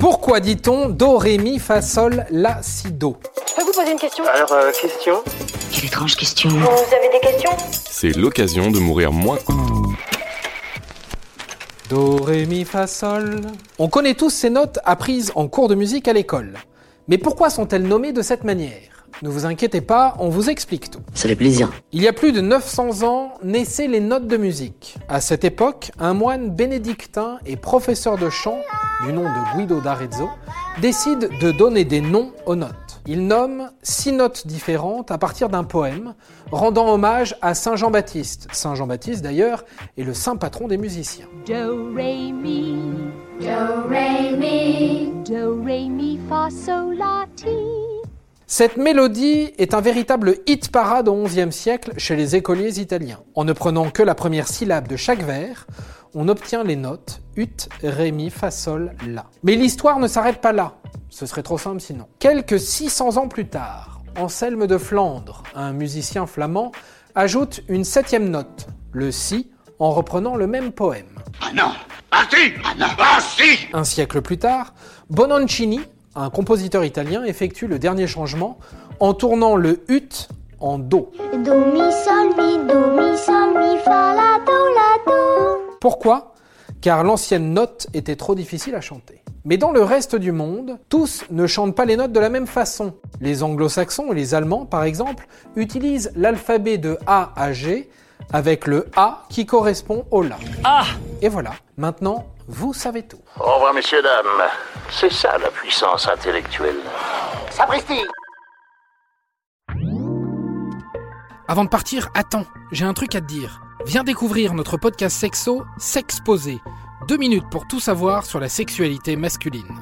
Pourquoi dit-on Do, Ré, Mi, Fa, Sol, La, Si, Do Je peux vous poser une question? Alors, euh, question? Quelle étrange question. Vous avez des questions? C'est l'occasion de mourir moins. Do, Ré, Mi, Fa, Sol. On connaît tous ces notes apprises en cours de musique à l'école. Mais pourquoi sont-elles nommées de cette manière? Ne vous inquiétez pas, on vous explique tout. Ça fait plaisir. Il y a plus de 900 ans naissaient les notes de musique. À cette époque, un moine bénédictin et professeur de chant, du nom de Guido d'Arezzo, décide de donner des noms aux notes. Il nomme six notes différentes à partir d'un poème, rendant hommage à Saint Jean-Baptiste. Saint Jean-Baptiste, d'ailleurs, est le saint patron des musiciens. Do, re, mi. Do, re, mi. Do, re, mi, fa, sol, la, ti. Cette mélodie est un véritable hit parade au XIe siècle chez les écoliers italiens. En ne prenant que la première syllabe de chaque vers, on obtient les notes ut, ré, mi, fa, sol, la. Mais l'histoire ne s'arrête pas là. Ce serait trop simple sinon. Quelques 600 ans plus tard, Anselme de Flandre, un musicien flamand, ajoute une septième note, le si, en reprenant le même poème. Ah non Ah si Ah non Ah si Un siècle plus tard, Bononcini, un compositeur italien, effectue le dernier changement en tournant le ut en do. Do, mi, sol, mi, do, mi, sol, mi, fa, la, do, la, do. Pourquoi? Car l'ancienne note était trop difficile à chanter. Mais dans le reste du monde, tous ne chantent pas les notes de la même façon. Les anglo-saxons et les allemands, par exemple, utilisent l'alphabet de A à G avec le A qui correspond au La. Ah Et voilà, maintenant, vous savez tout. Au revoir, messieurs, dames. C'est ça la puissance intellectuelle. Sapristi Avant de partir, attends, j'ai un truc à te dire. Viens découvrir notre podcast sexo, S'exposer. Deux minutes pour tout savoir sur la sexualité masculine.